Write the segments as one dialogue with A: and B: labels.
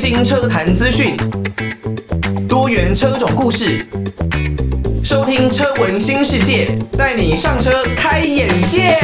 A: 新车坛资讯，多元车种故事，收听车闻新世界，带你上车开眼界。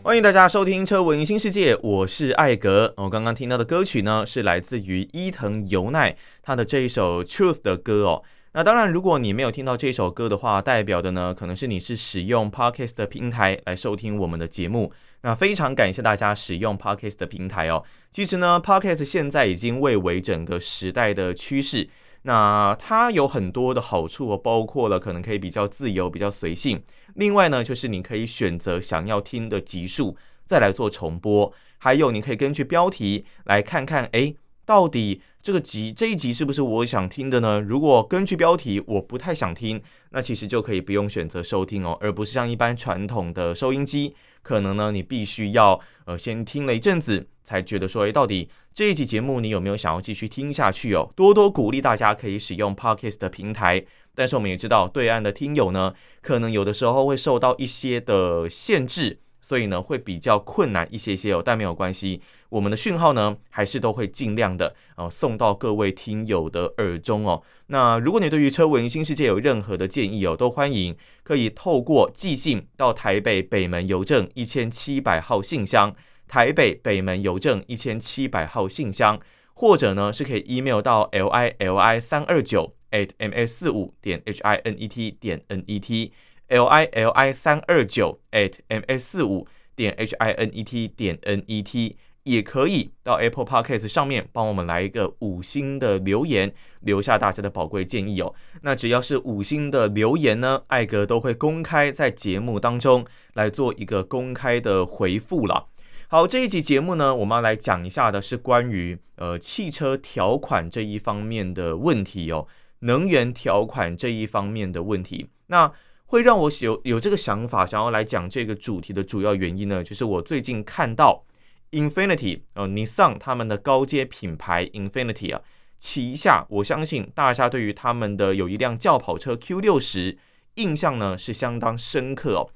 A: 欢迎大家收听车闻新世界，我是艾格。我刚刚听到的歌曲呢，是来自于伊藤由奈他的这一首《Truth》的歌哦。那当然，如果你没有听到这首歌的话，代表的呢，可能是你是使用 Podcast 的平台来收听我们的节目。那非常感谢大家使用 Podcast 的平台哦。其实呢，Podcast 现在已经蔚为整个时代的趋势。那它有很多的好处哦，包括了可能可以比较自由、比较随性。另外呢，就是你可以选择想要听的集数，再来做重播。还有，你可以根据标题来看看，诶。到底这个集这一集是不是我想听的呢？如果根据标题我不太想听，那其实就可以不用选择收听哦，而不是像一般传统的收音机，可能呢你必须要呃先听了一阵子才觉得说，诶，到底这一集节目你有没有想要继续听下去哦？多多鼓励大家可以使用 Podcast 的平台，但是我们也知道对岸的听友呢，可能有的时候会受到一些的限制。所以呢，会比较困难一些些哦，但没有关系，我们的讯号呢，还是都会尽量的呃送到各位听友的耳中哦。那如果你对于车文新世界有任何的建议哦，都欢迎可以透过寄信到台北北门邮政一千七百号信箱，台北北门邮政一千七百号信箱，或者呢是可以 email 到 l i l i 三二九 at m s 四五点 h i n e t 点 n e t。L i l i 三二九 at m s 四五点 h i n e t 点 n e t 也可以到 Apple Podcast 上面帮我们来一个五星的留言，留下大家的宝贵建议哦。那只要是五星的留言呢，艾格都会公开在节目当中来做一个公开的回复了。好，这一集节目呢，我们要来讲一下的是关于呃汽车条款这一方面的问题哦，能源条款这一方面的问题。那会让我有有这个想法，想要来讲这个主题的主要原因呢，就是我最近看到 Infinity 呃，Nissan 他们的高阶品牌 Infinity 啊，旗下我相信大家对于他们的有一辆轿跑车 Q 六十印象呢是相当深刻哦。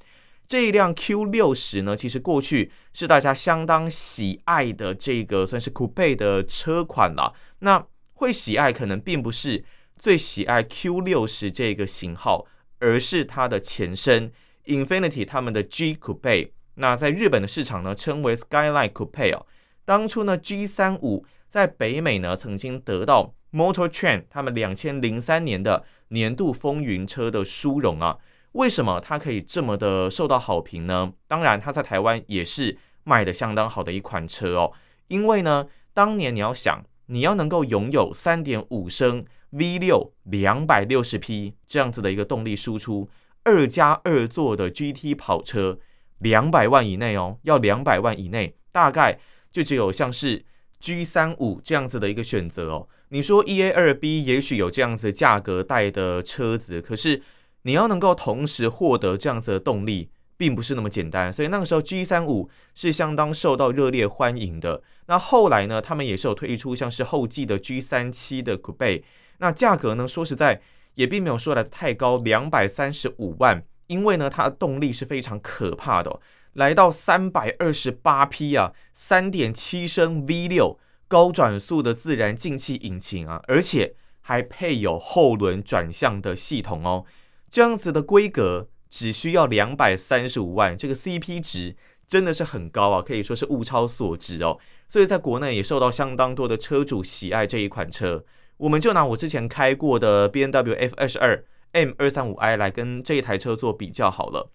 A: 这一辆 Q 六十呢，其实过去是大家相当喜爱的这个算是 Coupe 的车款了。那会喜爱可能并不是最喜爱 Q 六十这个型号。而是它的前身，Infinity 他们的 G Coupe，那在日本的市场呢称为 Skyline Coupe 哦。当初呢 G 三五在北美呢曾经得到 Motor Trend 他们两千零三年的年度风云车的殊荣啊。为什么它可以这么的受到好评呢？当然，它在台湾也是卖的相当好的一款车哦。因为呢，当年你要想，你要能够拥有三点五升。V 六两百六十匹这样子的一个动力输出，二加二座的 GT 跑车，两百万以内哦，要两百万以内，大概就只有像是 G 三五这样子的一个选择哦。你说 EA 二 B 也许有这样子价格带的车子，可是你要能够同时获得这样子的动力，并不是那么简单。所以那个时候 G 三五是相当受到热烈欢迎的。那后来呢，他们也是有推出像是后继的 G 三七的 Coupe。那价格呢？说实在也并没有说来的太高，两百三十五万。因为呢，它的动力是非常可怕的，来到三百二十八匹啊，三点七升 V 六高转速的自然进气引擎啊，而且还配有后轮转向的系统哦。这样子的规格只需要两百三十五万，这个 CP 值真的是很高啊，可以说是物超所值哦。所以在国内也受到相当多的车主喜爱这一款车。我们就拿我之前开过的 BMW F 二十二 M 二三五 i 来跟这一台车做比较好了。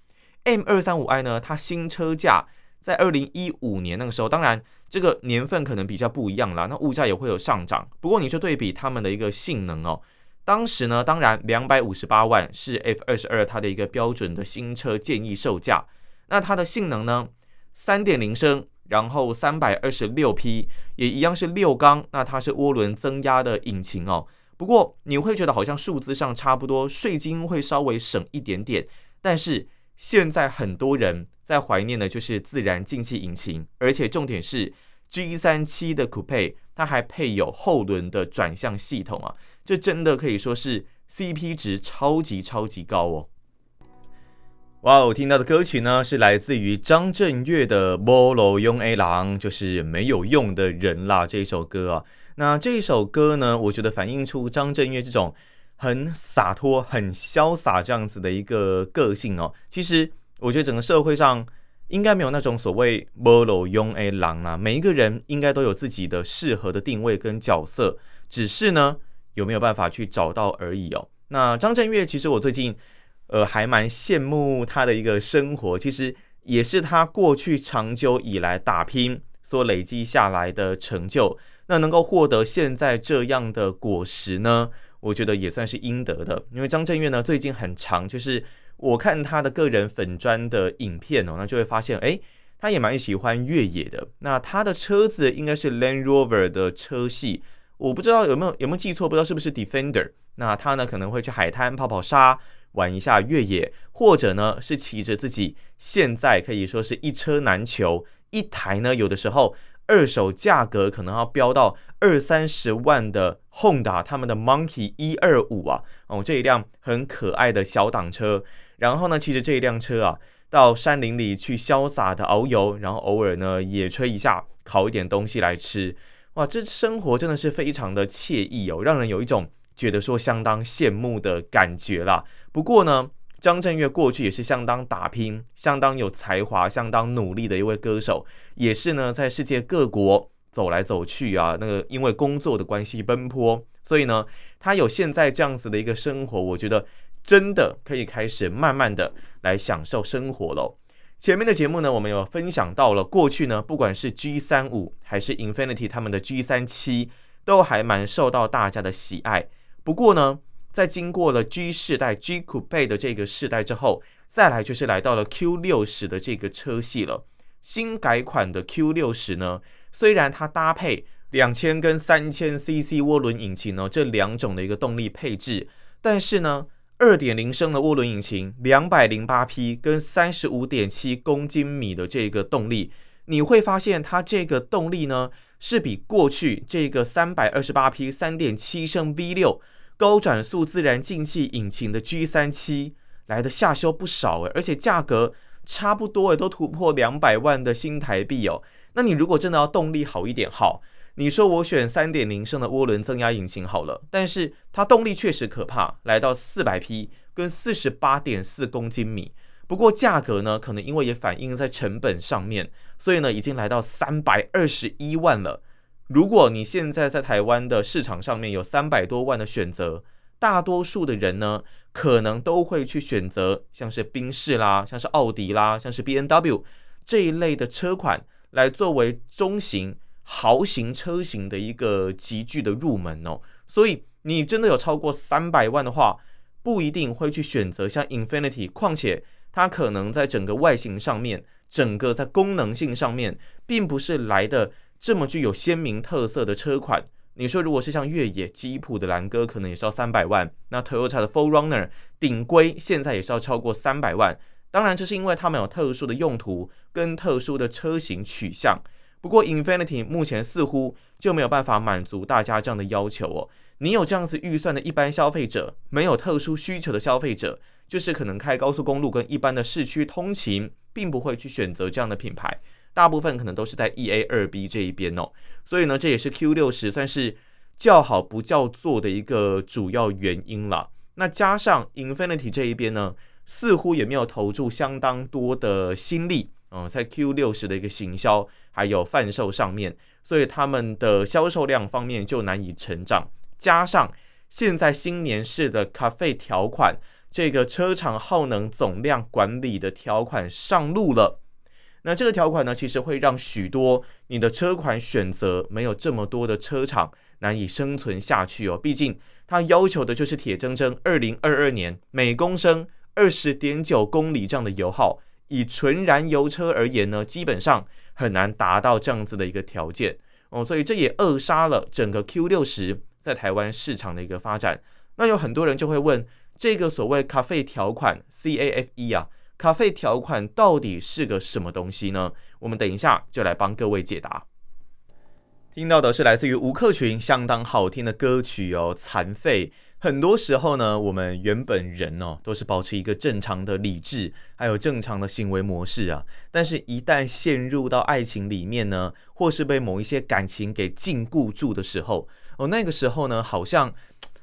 A: M 二三五 i 呢，它新车价在二零一五年那个时候，当然这个年份可能比较不一样啦，那物价也会有上涨。不过你说对比他们的一个性能哦，当时呢，当然两百五十八万是 F 二十二它的一个标准的新车建议售价。那它的性能呢，三点零升。然后三百二十六匹也一样是六缸，那它是涡轮增压的引擎哦。不过你会觉得好像数字上差不多，税金会稍微省一点点。但是现在很多人在怀念的就是自然进气引擎，而且重点是 G37 的 Coupe 它还配有后轮的转向系统啊，这真的可以说是 CP 值超级超级高哦。哇哦，听到的歌曲呢是来自于张震岳的《无路用的人》，就是没有用的人啦。这一首歌啊，那这一首歌呢，我觉得反映出张震岳这种很洒脱、很潇洒这样子的一个个性哦。其实我觉得整个社会上应该没有那种所谓“无路用的人”啊，每一个人应该都有自己的适合的定位跟角色，只是呢有没有办法去找到而已哦。那张震岳，其实我最近。呃，还蛮羡慕他的一个生活，其实也是他过去长久以来打拼所累积下来的成就。那能够获得现在这样的果实呢，我觉得也算是应得的。因为张震岳呢，最近很长，就是我看他的个人粉专的影片哦，那就会发现，诶，他也蛮喜欢越野的。那他的车子应该是 Land Rover 的车系，我不知道有没有有没有记错，不知道是不是 Defender。那他呢，可能会去海滩跑跑沙。玩一下越野，或者呢是骑着自己现在可以说是一车难求，一台呢有的时候二手价格可能要飙到二三十万的 Honda 他们的 Monkey 一二五啊，哦这一辆很可爱的小挡车，然后呢骑着这一辆车啊到山林里去潇洒的遨游，然后偶尔呢野炊一下，烤一点东西来吃，哇，这生活真的是非常的惬意哦，让人有一种。觉得说相当羡慕的感觉啦。不过呢，张震岳过去也是相当打拼、相当有才华、相当努力的一位歌手，也是呢在世界各国走来走去啊。那个因为工作的关系奔波，所以呢，他有现在这样子的一个生活，我觉得真的可以开始慢慢的来享受生活喽。前面的节目呢，我们有分享到了过去呢，不管是 G 三五还是 Infinity 他们的 G 三七，都还蛮受到大家的喜爱。不过呢，在经过了 G 世代 G Coupe 的这个世代之后，再来就是来到了 Q 六十的这个车系了。新改款的 Q 六十呢，虽然它搭配两千跟三千 CC 涡轮引擎呢这两种的一个动力配置，但是呢，二点零升的涡轮引擎，两百零八匹跟三十五点七公斤米的这个动力，你会发现它这个动力呢，是比过去这个三百二十八匹三点七升 V 六高转速自然进气引擎的 G 三七来的下修不少诶，而且价格差不多诶，都突破两百万的新台币哦。那你如果真的要动力好一点，好，你说我选三点零升的涡轮增压引擎好了，但是它动力确实可怕，来到四百匹跟四十八点四公斤米。不过价格呢，可能因为也反映在成本上面，所以呢，已经来到三百二十一万了。如果你现在在台湾的市场上面有三百多万的选择，大多数的人呢，可能都会去选择像是宾士啦，像是奥迪啦，像是 B N W 这一类的车款来作为中型豪型车型的一个极具的入门哦。所以你真的有超过三百万的话，不一定会去选择像 Infinity，况且。它可能在整个外形上面，整个在功能性上面，并不是来的这么具有鲜明特色的车款。你说，如果是像越野、吉普的兰哥，可能也是要三百万。那 Toyota 的 4Runner 顶规现在也是要超过三百万。当然，这是因为他们有特殊的用途跟特殊的车型取向。不过，Infiniti 目前似乎就没有办法满足大家这样的要求哦。你有这样子预算的一般消费者，没有特殊需求的消费者。就是可能开高速公路跟一般的市区通勤，并不会去选择这样的品牌，大部分可能都是在 1A 二 B 这一边哦。所以呢，这也是 Q 六十算是叫好不叫座的一个主要原因了。那加上 Infinity 这一边呢，似乎也没有投注相当多的心力，嗯，在 Q 六十的一个行销还有贩售上面，所以他们的销售量方面就难以成长。加上现在新年式的 CAFE 条款。这个车厂耗能总量管理的条款上路了，那这个条款呢，其实会让许多你的车款选择没有这么多的车厂难以生存下去哦。毕竟它要求的就是铁铮铮二零二二年每公升二十点九公里这样的油耗，以纯燃油车而言呢，基本上很难达到这样子的一个条件哦。所以这也扼杀了整个 Q 六十在台湾市场的一个发展。那有很多人就会问。这个所谓 CAFE 条款 C A F E 啊，CAFE 条款到底是个什么东西呢？我们等一下就来帮各位解答。听到的是来自于吴克群相当好听的歌曲哦，《残废》。很多时候呢，我们原本人哦，都是保持一个正常的理智，还有正常的行为模式啊。但是，一旦陷入到爱情里面呢，或是被某一些感情给禁锢住的时候，哦，那个时候呢，好像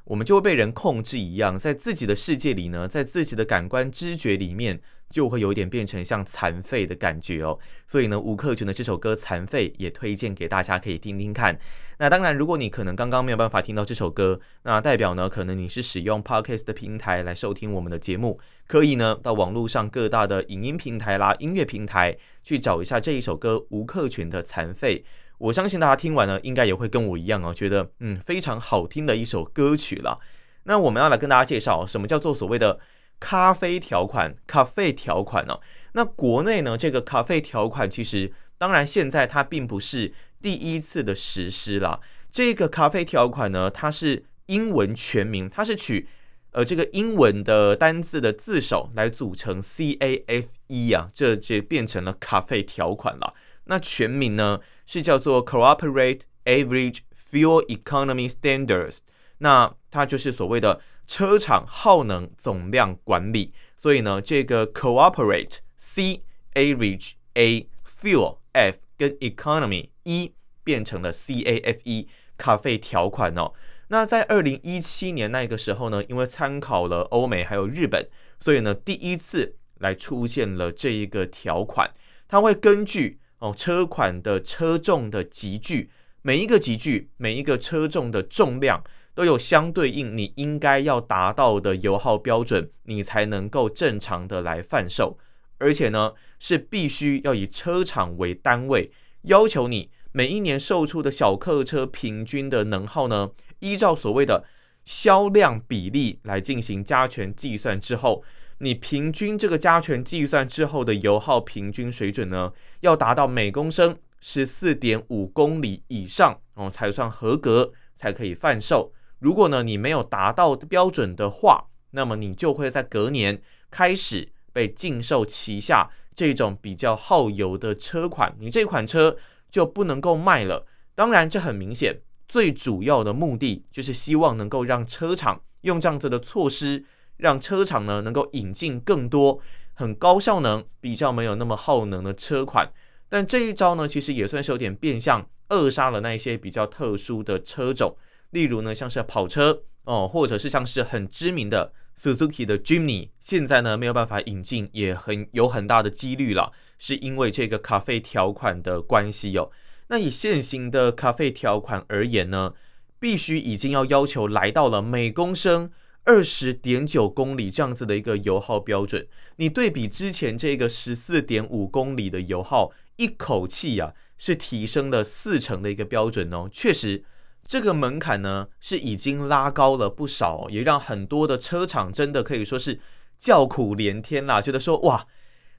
A: 我们就会被人控制一样，在自己的世界里呢，在自己的感官知觉里面。就会有点变成像残废的感觉哦，所以呢，吴克群的这首歌《残废》也推荐给大家可以听听看。那当然，如果你可能刚刚没有办法听到这首歌，那代表呢，可能你是使用 Podcast 的平台来收听我们的节目，可以呢到网络上各大的影音平台啦、音乐平台去找一下这一首歌吴克群的《残废》。我相信大家听完呢，应该也会跟我一样哦，觉得嗯非常好听的一首歌曲了。那我们要来跟大家介绍什么叫做所谓的。咖啡条款，咖啡条款哦。那国内呢，这个咖啡条款其实，当然现在它并不是第一次的实施了。这个咖啡条款呢，它是英文全名，它是取呃这个英文的单字的字首来组成 C A F E 啊，这就变成了咖啡条款了。那全名呢是叫做 Cooperate Average Fuel Economy Standards，那它就是所谓的。车厂耗能总量管理，所以呢，这个 cooperate c average a fuel f 跟 economy e 变成了 c a f e 咖啡条款哦。那在二零一七年那个时候呢，因为参考了欧美还有日本，所以呢，第一次来出现了这一个条款。它会根据哦车款的车重的集聚，每一个集聚，每一个车重的重量。都有相对应你应该要达到的油耗标准，你才能够正常的来贩售，而且呢是必须要以车厂为单位，要求你每一年售出的小客车平均的能耗呢，依照所谓的销量比例来进行加权计算之后，你平均这个加权计算之后的油耗平均水准呢，要达到每公升十四点五公里以上哦，才算合格，才可以贩售。如果呢，你没有达到标准的话，那么你就会在隔年开始被禁售旗下这种比较耗油的车款，你这款车就不能够卖了。当然，这很明显，最主要的目的就是希望能够让车厂用这样子的措施，让车厂呢能够引进更多很高效能、比较没有那么耗能的车款。但这一招呢，其实也算是有点变相扼杀了那一些比较特殊的车种。例如呢，像是跑车哦，或者是像是很知名的 Suzuki 的 Jimny，现在呢没有办法引进，也很有很大的几率了，是因为这个咖啡条款的关系哦。那以现行的咖啡条款而言呢，必须已经要要求来到了每公升二十点九公里这样子的一个油耗标准。你对比之前这个十四点五公里的油耗，一口气呀、啊、是提升了四成的一个标准哦，确实。这个门槛呢是已经拉高了不少，也让很多的车厂真的可以说是叫苦连天啦，觉得说哇，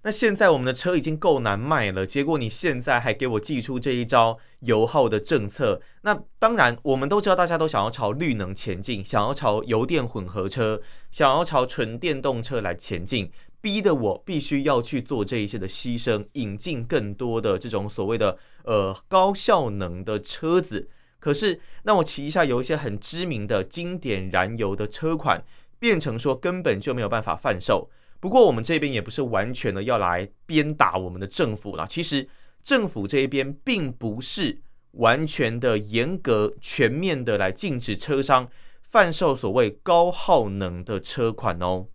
A: 那现在我们的车已经够难卖了，结果你现在还给我祭出这一招油耗的政策，那当然我们都知道大家都想要朝绿能前进，想要朝油电混合车，想要朝纯电动车来前进，逼得我必须要去做这一些的牺牲，引进更多的这种所谓的呃高效能的车子。可是，那我旗下有一些很知名的经典燃油的车款，变成说根本就没有办法贩售。不过，我们这边也不是完全的要来鞭打我们的政府啦。其实，政府这一边并不是完全的严格、全面的来禁止车商贩售所谓高耗能的车款哦。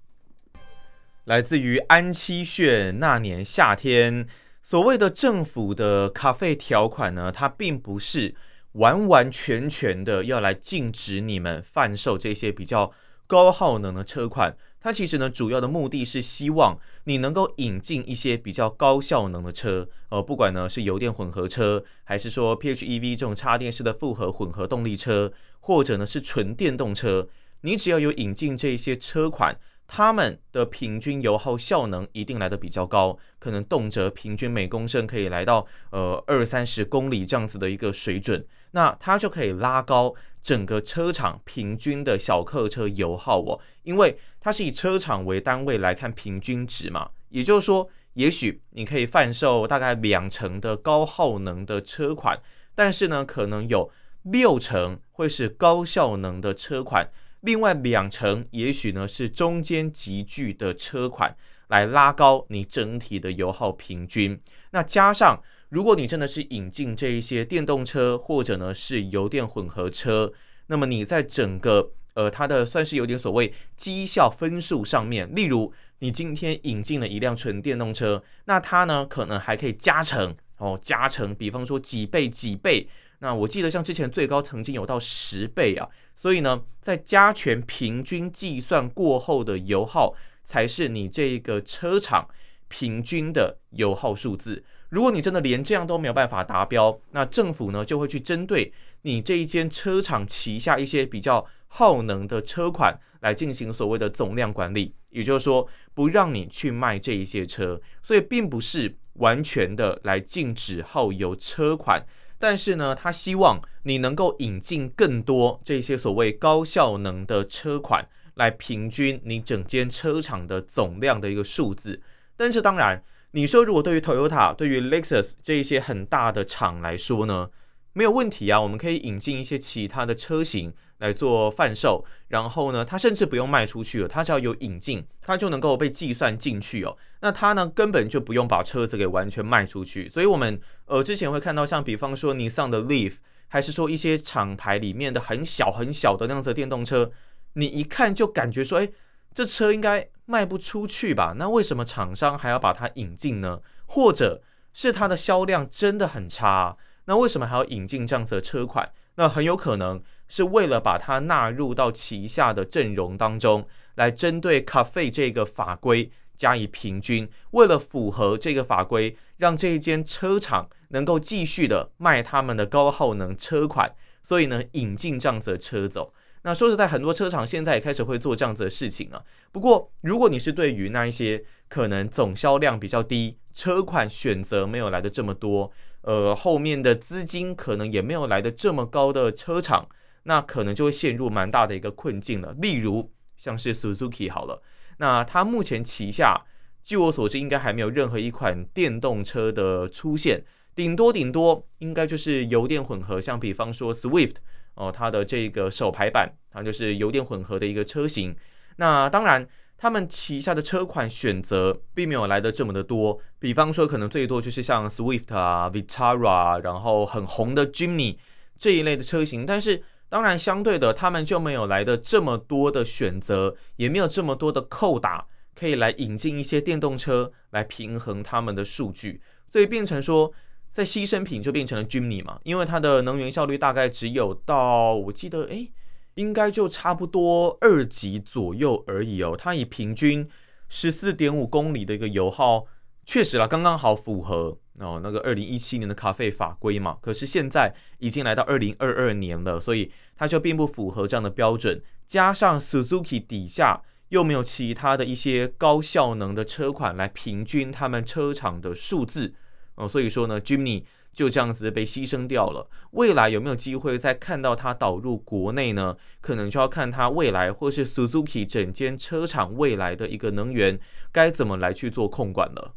A: 来自于安七炫那年夏天，所谓的政府的咖啡条款呢，它并不是。完完全全的要来禁止你们贩售这些比较高耗能的车款，它其实呢主要的目的是希望你能够引进一些比较高效能的车，呃，不管呢是油电混合车，还是说 PHEV 这种插电式的复合混合动力车，或者呢是纯电动车，你只要有引进这些车款。他们的平均油耗效能一定来得比较高，可能动辄平均每公升可以来到呃二三十公里这样子的一个水准，那它就可以拉高整个车厂平均的小客车油耗哦，因为它是以车厂为单位来看平均值嘛，也就是说，也许你可以贩售大概两成的高耗能的车款，但是呢，可能有六成会是高效能的车款。另外两成也许呢是中间集聚的车款，来拉高你整体的油耗平均。那加上如果你真的是引进这一些电动车，或者呢是油电混合车，那么你在整个呃它的算是有点所谓绩效分数上面，例如你今天引进了一辆纯电动车，那它呢可能还可以加成哦，加成，比方说几倍几倍。那我记得像之前最高曾经有到十倍啊，所以呢，在加权平均计算过后的油耗，才是你这个车厂平均的油耗数字。如果你真的连这样都没有办法达标，那政府呢就会去针对你这一间车厂旗下一些比较耗能的车款来进行所谓的总量管理，也就是说不让你去卖这一些车，所以并不是完全的来禁止耗油车款。但是呢，他希望你能够引进更多这些所谓高效能的车款，来平均你整间车厂的总量的一个数字。但是当然，你说如果对于 Toyota、对于 Lexus 这一些很大的厂来说呢，没有问题啊，我们可以引进一些其他的车型。来做贩售，然后呢，它甚至不用卖出去了，它只要有引进，它就能够被计算进去哦。那它呢，根本就不用把车子给完全卖出去。所以，我们呃之前会看到，像比方说尼桑的 Leaf，还是说一些厂牌里面的很小很小的那样子的电动车，你一看就感觉说，哎，这车应该卖不出去吧？那为什么厂商还要把它引进呢？或者是它的销量真的很差？那为什么还要引进这样子的车款？那很有可能。是为了把它纳入到旗下的阵容当中，来针对 CAFE 这个法规加以平均。为了符合这个法规，让这一间车厂能够继续的卖他们的高耗能车款，所以呢，引进这样子的车走。那说实在，很多车厂现在也开始会做这样子的事情啊。不过，如果你是对于那一些可能总销量比较低、车款选择没有来的这么多，呃，后面的资金可能也没有来的这么高的车厂。那可能就会陷入蛮大的一个困境了。例如像是 Suzuki 好了，那它目前旗下，据我所知，应该还没有任何一款电动车的出现，顶多顶多应该就是油电混合，像比方说 Swift 哦，它的这个手排版，它就是油电混合的一个车型。那当然，他们旗下的车款选择并没有来得这么的多，比方说可能最多就是像 Swift 啊、Vitara，然后很红的 Jimny 这一类的车型，但是。当然，相对的，他们就没有来的这么多的选择，也没有这么多的扣打，可以来引进一些电动车来平衡他们的数据，所以变成说，在牺牲品就变成了 Jimny 嘛，因为它的能源效率大概只有到，我记得，诶，应该就差不多二级左右而已哦，它以平均十四点五公里的一个油耗，确实啦，刚刚好符合。哦，那个二零一七年的咖啡法规嘛，可是现在已经来到二零二二年了，所以它就并不符合这样的标准。加上 Suzuki 底下又没有其他的一些高效能的车款来平均他们车厂的数字，哦，所以说呢，Jimny 就这样子被牺牲掉了。未来有没有机会再看到它导入国内呢？可能就要看它未来或是 Suzuki 整间车厂未来的一个能源该怎么来去做控管了。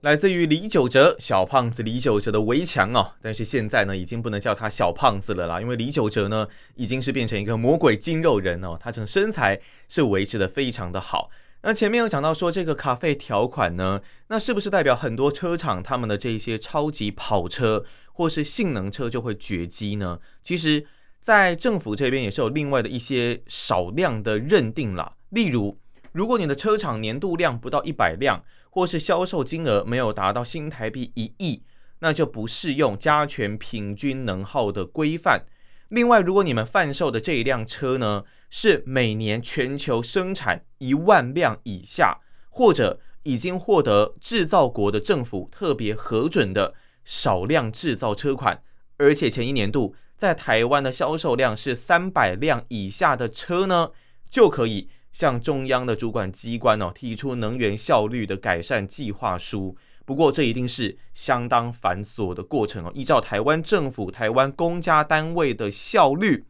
A: 来自于李玖哲，小胖子李玖哲的围墙哦，但是现在呢，已经不能叫他小胖子了啦，因为李玖哲呢，已经是变成一个魔鬼筋肉人哦，他整身材是维持的非常的好。那前面有讲到说这个卡费条款呢，那是不是代表很多车厂他们的这些超级跑车或是性能车就会绝迹呢？其实，在政府这边也是有另外的一些少量的认定啦，例如，如果你的车厂年度量不到一百辆。或是销售金额没有达到新台币一亿，那就不适用加权平均能耗的规范。另外，如果你们贩售的这一辆车呢，是每年全球生产一万辆以下，或者已经获得制造国的政府特别核准的少量制造车款，而且前一年度在台湾的销售量是三百辆以下的车呢，就可以。向中央的主管机关哦提出能源效率的改善计划书，不过这一定是相当繁琐的过程哦。依照台湾政府、台湾公家单位的效率，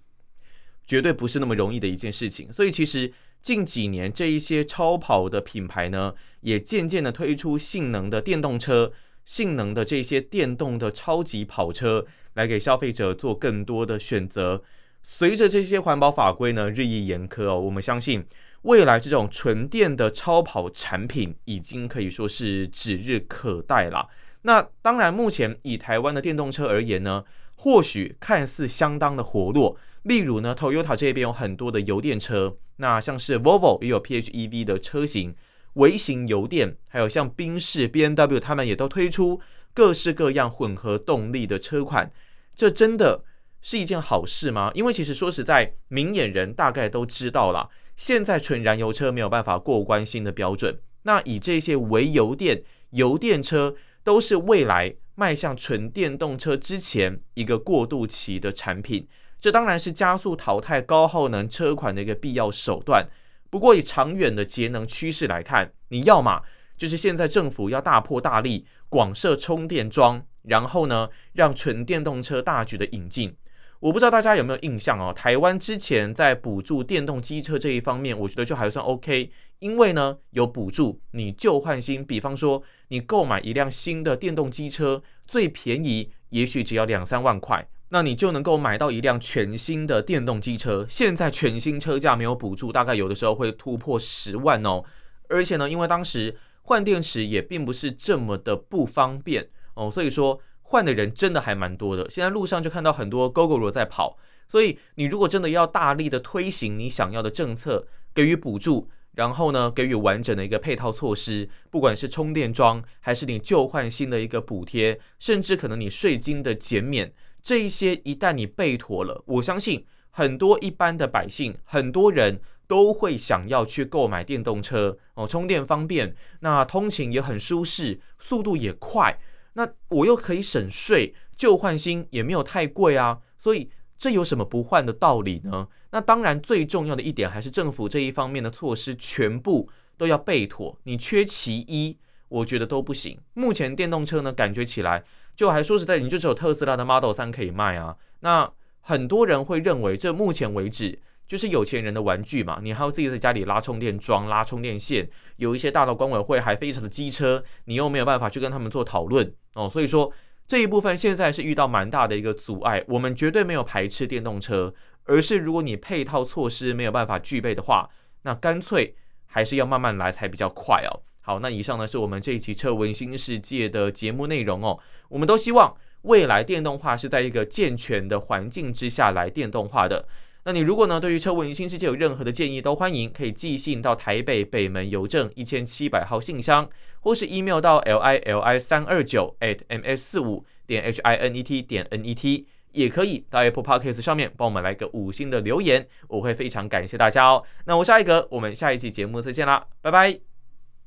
A: 绝对不是那么容易的一件事情。所以其实近几年这一些超跑的品牌呢，也渐渐的推出性能的电动车、性能的这些电动的超级跑车，来给消费者做更多的选择。随着这些环保法规呢日益严苛哦，我们相信未来这种纯电的超跑产品已经可以说是指日可待了。那当然，目前以台湾的电动车而言呢，或许看似相当的活络。例如呢，Toyota 这边有很多的油电车，那像是 Volvo 也有 PHEV 的车型，微型油电，还有像宾士、BMW 他们也都推出各式各样混合动力的车款。这真的是一件好事吗？因为其实说实在，明眼人大概都知道了，现在纯燃油车没有办法过关新的标准。那以这些微油电、油电车，都是未来迈向纯电动车之前一个过渡期的产品。这当然是加速淘汰高耗能车款的一个必要手段。不过，以长远的节能趋势来看，你要嘛就是现在政府要大破大立，广设充电桩，然后呢，让纯电动车大举的引进。我不知道大家有没有印象哦？台湾之前在补助电动机车这一方面，我觉得就还算 OK，因为呢有补助，你旧换新。比方说，你购买一辆新的电动机车，最便宜也许只要两三万块。那你就能够买到一辆全新的电动机车。现在全新车价没有补助，大概有的时候会突破十万哦。而且呢，因为当时换电池也并不是这么的不方便哦，所以说换的人真的还蛮多的。现在路上就看到很多 Gogoro 在跑。所以你如果真的要大力的推行你想要的政策，给予补助，然后呢给予完整的一个配套措施，不管是充电桩，还是你旧换新的一个补贴，甚至可能你税金的减免。这一些一旦你备妥了，我相信很多一般的百姓，很多人都会想要去购买电动车哦，充电方便，那通勤也很舒适，速度也快，那我又可以省税，旧换新也没有太贵啊，所以这有什么不换的道理呢？那当然最重要的一点还是政府这一方面的措施全部都要备妥，你缺其一，我觉得都不行。目前电动车呢，感觉起来。就还说实在，你就只有特斯拉的 Model 3可以卖啊。那很多人会认为，这目前为止就是有钱人的玩具嘛。你还要自己在家里拉充电桩、拉充电线，有一些大的管委会还非常的机车，你又没有办法去跟他们做讨论哦。所以说这一部分现在是遇到蛮大的一个阻碍。我们绝对没有排斥电动车，而是如果你配套措施没有办法具备的话，那干脆还是要慢慢来才比较快哦。好，那以上呢是我们这一期车文新世界的节目内容哦。我们都希望未来电动化是在一个健全的环境之下来电动化的。那你如果呢对于车问新世界有任何的建议，都欢迎可以寄信到台北北门邮政一千七百号信箱，或是 email 到 l i l i 三二九 at m s 四五点 h i n e t 点 n e t，也可以到 Apple Podcast 上面帮我们来个五星的留言，我会非常感谢大家哦。那我是艾格，我们下一期节目再见啦，拜拜。